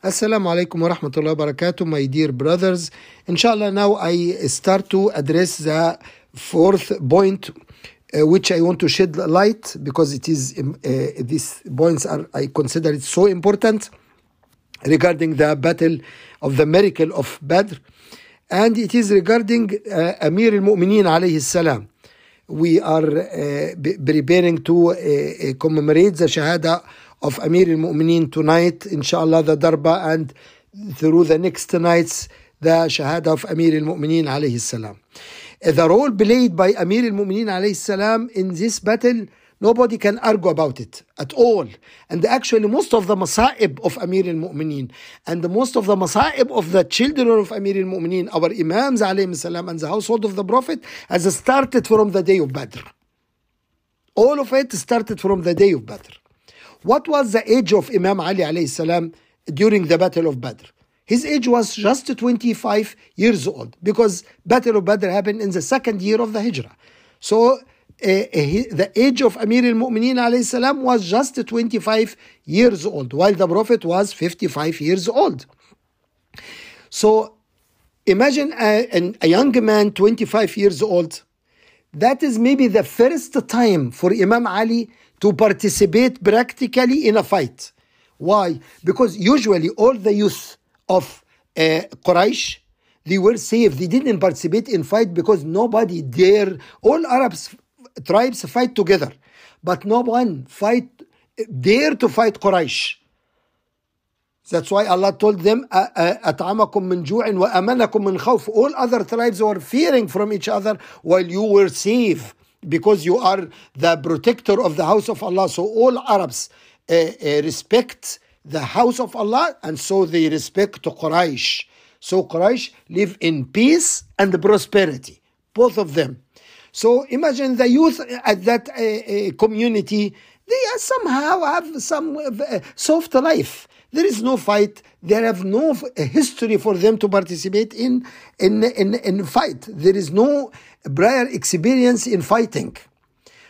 Assalamu alaikum wa rahmatullahi wa barakatuh, my dear brothers. Inshallah, now I start to address the fourth point, uh, which I want to shed light because it is um, uh, these points are I consider it so important regarding the battle of the miracle of Badr, and it is regarding uh, Amir al-Mu'mineen alayhi salam. We are uh, preparing to uh, uh, commemorate the Shahada of Amir al-Mu'mineen tonight, inshallah, the Darba, and through the next nights, the Shahada of Amir al-Mu'mineen alayhi salam. Uh, The role played by Amir al-Mu'mineen alayhi salam in this battle, nobody can argue about it at all. And actually, most of the masa'ib of Amir al-Mu'mineen and most of the masa'ib of the children of Amir al-Mu'mineen, our Imams salam and the household of the Prophet, has started from the day of Badr. All of it started from the day of Badr. What was the age of Imam Ali alayhi salam during the Battle of Badr? His age was just 25 years old because Battle of Badr happened in the second year of the Hijrah. So uh, he, the age of Amir al-Mu'mineen alayhi salam was just 25 years old while the Prophet was 55 years old. So imagine a, an- a young man 25 years old that is maybe the first time for Imam Ali to participate practically in a fight. Why? Because usually all the youth of uh, Quraysh, they were safe. They didn't participate in fight because nobody dare. All Arabs tribes fight together, but no one fight dare to fight Quraysh. That's why Allah told them, "Atamakum min ju'in wa amanakum min khawf." All other tribes were fearing from each other, while you were safe because you are the protector of the house of Allah. So all Arabs uh, uh, respect the house of Allah, and so they respect Quraysh. So Quraysh live in peace and prosperity, both of them. So imagine the youth at that uh, uh, community, they somehow have some uh, soft life. There is no fight. There have no history for them to participate in in in, in fight. There is no prior experience in fighting.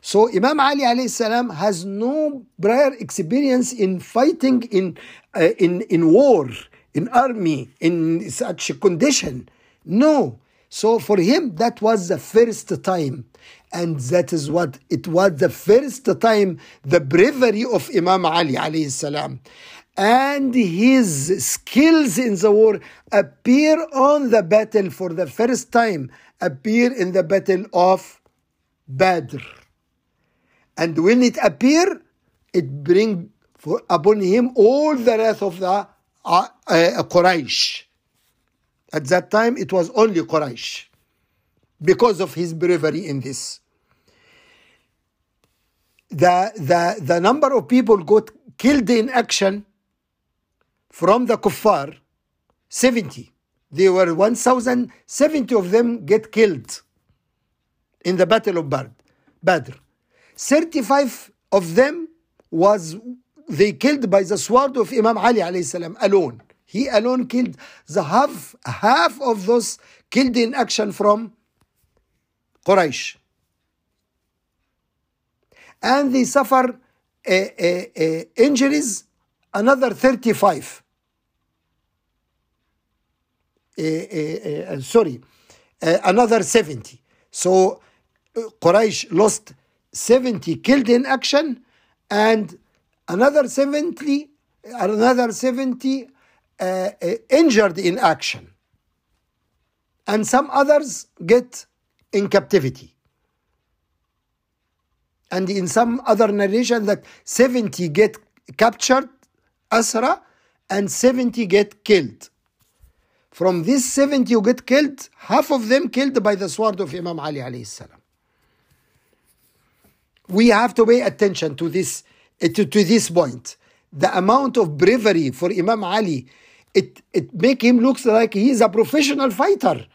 So Imam Ali alayhi salam has no prior experience in fighting in uh, in in war, in army, in such a condition. No. So for him that was the first time. And that is what it was the first time the bravery of Imam Ali alayhi salam. And his skills in the war appear on the battle for the first time appear in the battle of Badr. And when it appear it bring for upon him all the wrath of the uh, uh, Quraysh at that time it was only Quraysh because of his bravery in this. The the the number of people got killed in action from the kuffar 70 there were 1070 of them get killed in the battle of Badr Badr. 35 of them was they killed by the sword of Imam Ali alayhi salam alone. He alone killed the half half of those killed in action from Quraysh. And they suffer uh, uh, uh, injuries another 35. Uh, uh, uh, sorry, another 70. So Quraysh lost 70 killed in action and another 70 another 70 uh, uh, injured in action. And some others get in captivity. And in some other narration that 70 get captured asra and 70 get killed. From these 70 who get killed half of them killed by the sword of imam ali salam. We have to pay attention to this to, to this point. The amount of bravery for imam ali it it make him looks like he is a professional fighter.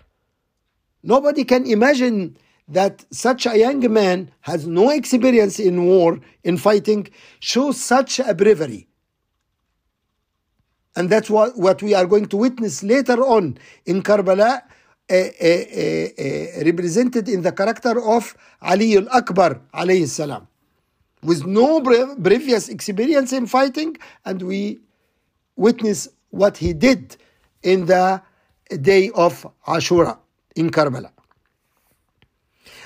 Nobody can imagine that such a young man has no experience in war in fighting shows such a bravery. And that's what, what we are going to witness later on in Karbala, uh, uh, uh, represented in the character of Ali al Akbar, alayhi salam, with no previous experience in fighting, and we witness what he did in the day of Ashura in Karbala.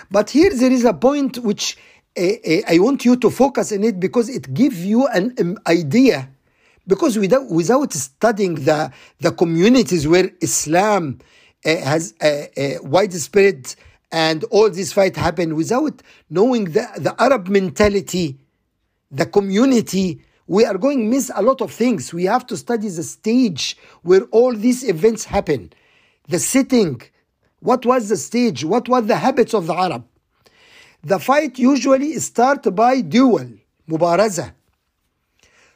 But here there is a point which uh, uh, I want you to focus on it because it gives you an um, idea. Because without, without studying the, the communities where Islam uh, has widespread and all this fight happened, without knowing the, the Arab mentality, the community, we are going miss a lot of things. We have to study the stage where all these events happen, the setting, what was the stage, what was the habits of the Arab. The fight usually start by duel, mubaraza.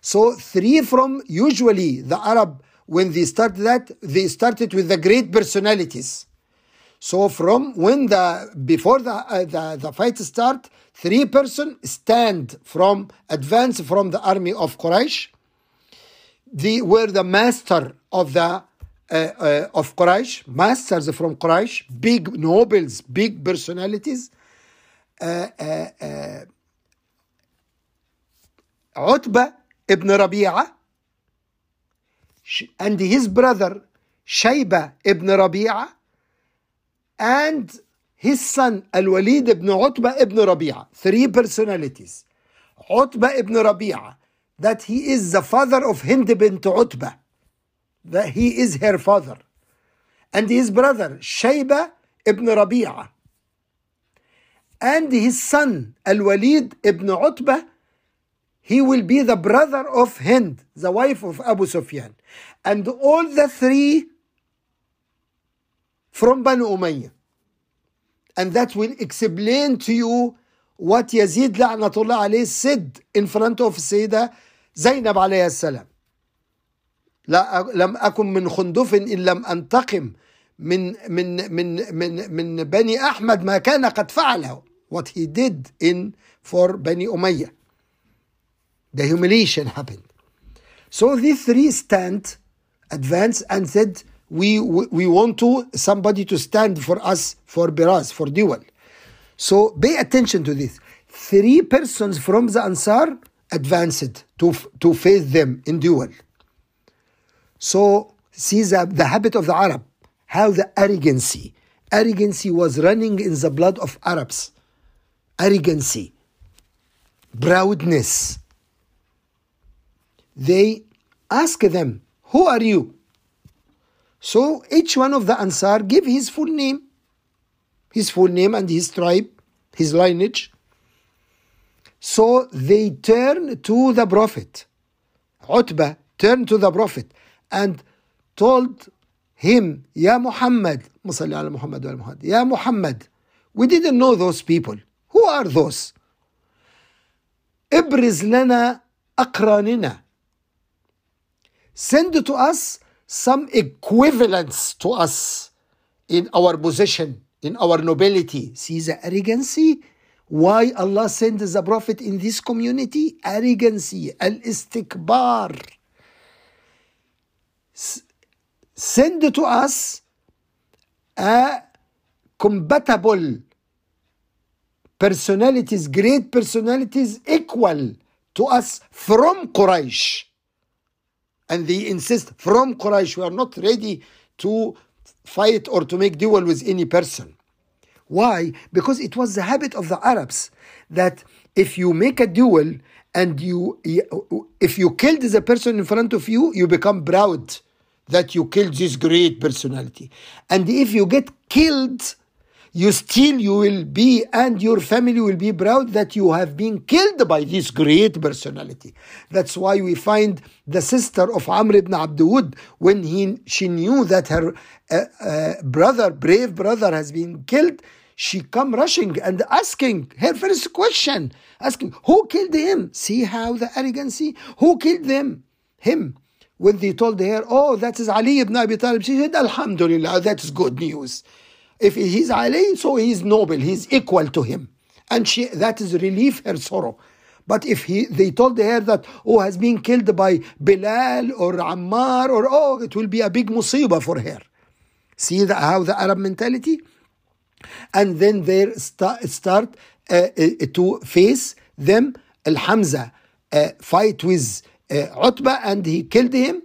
So three from usually the Arab when they start that they started with the great personalities. So from when the before the uh, the, the fight start, three person stand from advance from the army of Quraysh. They were the master of the uh, uh, of Quraysh, masters from Quraysh, big nobles, big personalities. Uh, uh, uh, Utbah ibn Rabi'a and his brother Shayba ibn Rabi'a and his son Al-Walid ibn Utbah ibn Rabi'a. Three personalities. Utbah ibn Rabi'a, that he is the father of Hind bint Utbah. That he is her father. And his brother Shayba ibn Rabi'a. And his son Al-Walid ibn Utbah, he will be the brother of Hind, the wife of Abu Sufyan. And all the three from Banu Umayyah. And that will explain to you what Yazid la'natullah alayhi said in front of Sayyida Zainab alayhi salam. لا لم أكن من خندف إن لم أنتقم من من من من من بني أحمد ما كان قد فعله what he did in for Bani Umayyah. The humiliation happened. So these three stand, advance and said, we, we, want to somebody to stand for us for Biraz, for duel. So pay attention to this. Three persons from the Ansar advanced to, to face them in duel. So see the, the habit of the Arab, how the arrogancy, arrogancy was running in the blood of Arabs. Arrogancy, proudness. They ask them, Who are you? So each one of the Ansar give his full name, his full name and his tribe, his lineage. So they turn to the Prophet. Utbah turned to the Prophet and told him, Ya Muhammad, Muhammad Ya Muhammad, we didn't know those people. Who are those? ابرز لنا أقراننا. Send to us some equivalence to us in our position, in our nobility. See the arrogancy? Why Allah sent the Prophet in this community? Arrogancy, al-istikbar. Send to us a compatible personalities, great personalities equal to us from Quraysh. And they insist from Quraysh, we are not ready to fight or to make duel with any person. Why? Because it was the habit of the Arabs that if you make a duel and you if you killed the person in front of you, you become proud that you killed this great personality. And if you get killed, you still you will be and your family will be proud that you have been killed by this great personality. That's why we find the sister of amr ibn abdud when he she knew that her uh, uh, brother brave brother has been killed she come rushing and asking her first question asking who killed him? See how the arrogancy who killed them him. When they told her oh that is ali ibn abi talib she said alhamdulillah that is good news if he's Ali, so he's noble, he's equal to him. And she that is relief her sorrow. But if he they told her that oh has been killed by Bilal or Ammar or oh it will be a big musiba for her. See the, how the Arab mentality? And then they start, start uh, uh, to face them. Al Hamza uh, fight with uh, Utbah and he killed him.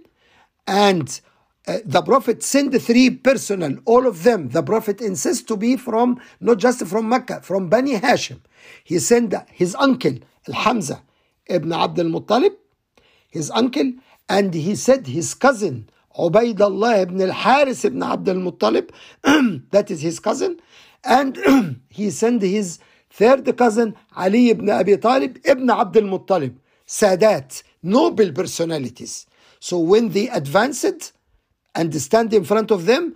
and uh, the prophet sent three personnel all of them. The prophet insists to be from not just from mecca from bani hashim. He sent his uncle al-hamza ibn abd al-muttalib his uncle and he said his cousin Ubaidullah ibn al-Haris ibn Abd al-Muttalib that is his cousin and he sent his third cousin Ali ibn Abi Talib ibn Abd al-Muttalib Sadat noble personalities. So when they advanced and stand in front of them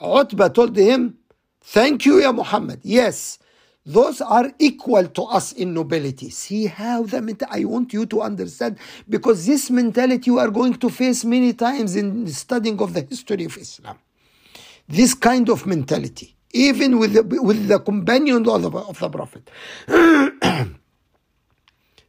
Utbah told him thank you ya Muhammad yes those are equal to us in nobility. See how the mentality, I want you to understand because this mentality you are going to face many times in studying of the history of Islam. This kind of mentality, even with the, with the companion of the, of the Prophet.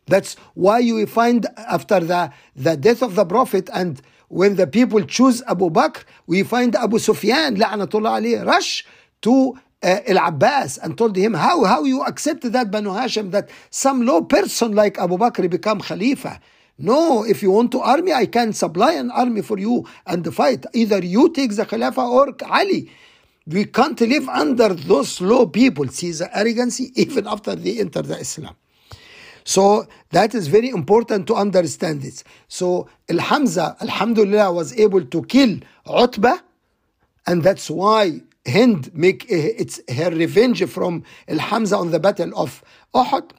That's why you find after the, the death of the Prophet and when the people choose Abu Bakr, we find Abu Sufyan, la'natullah alayhi, rush to uh, Al-Abbas and told him how how you accept that Banu Hashim that some low person like Abu Bakr become Khalifa. No, if you want to army, I can supply an army for you and fight. Either you take the Khalifa or Ali. We can't live under those low people. See the arrogancy even after they enter the Islam. So that is very important to understand this. So Al-Hamza, Alhamdulillah, was able to kill Utbah, and that's why Hind make it's her revenge from Al Hamza on the battle of Uhud,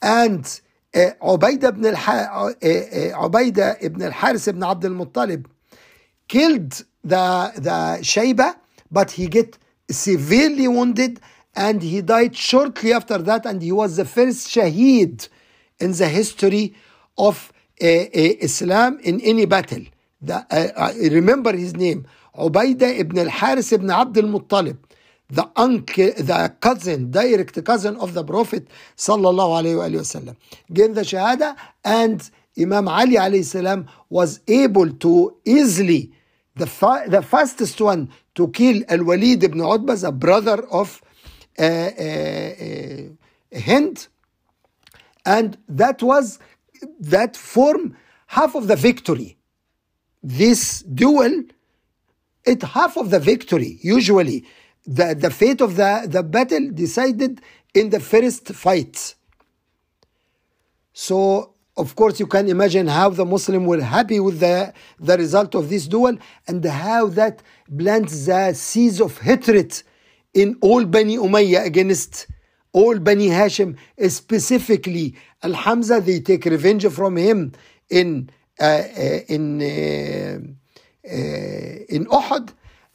and uh, Ubaydah ibn al uh, uh, Ubaydah ibn ibn Abd al Muttalib killed the the Shayba, but he get severely wounded and he died shortly after that, and he was the first shaheed in the history of Islam in any battle. The, remember his name. Ubaidah ibn al-Haris ibn Abd al-Muttalib, the uncle, the cousin, direct cousin of the Prophet sallallahu alayhi wa sallam, gained the Shahada and Imam Ali alayhi was able to easily, the, fa- the fastest one to kill Al-Walid ibn Utbah, the brother of uh, uh, uh, Hind, and that was, that form half of the victory. This duel it half of the victory usually the, the fate of the, the battle decided in the first fight so of course you can imagine how the muslim were happy with the, the result of this duel and how that plants the seeds of hatred in all bani umayyah against all bani hashim specifically al-hamza they take revenge from him in uh, uh, in uh, in Uhud,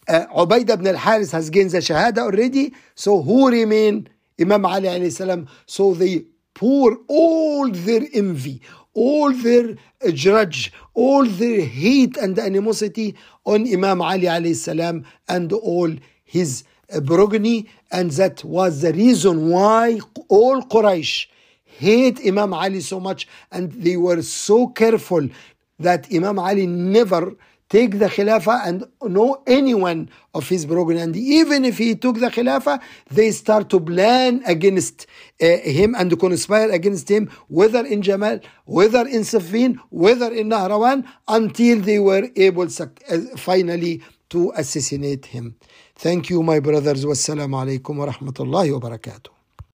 uh, Ubaidah ibn al-Haris has gained the Shahada already. So who remain? Imam Ali alayhi salam. So they pour all their envy, all their grudge, all their hate and animosity on Imam Ali alayhi salam and all his progeny. And that was the reason why all Quraysh hate Imam Ali so much and they were so careful that Imam Ali never take the Khilafah and know anyone of his progeny. And even if he took the Khilafah, they start to plan against uh, him and conspire against him, whether in Jamal, whether in Siffin, whether in Nahrawan, until they were able uh, finally to assassinate him. Thank you, my brothers. Wassalamu alaikum wa rahmatullahi wa barakatuh.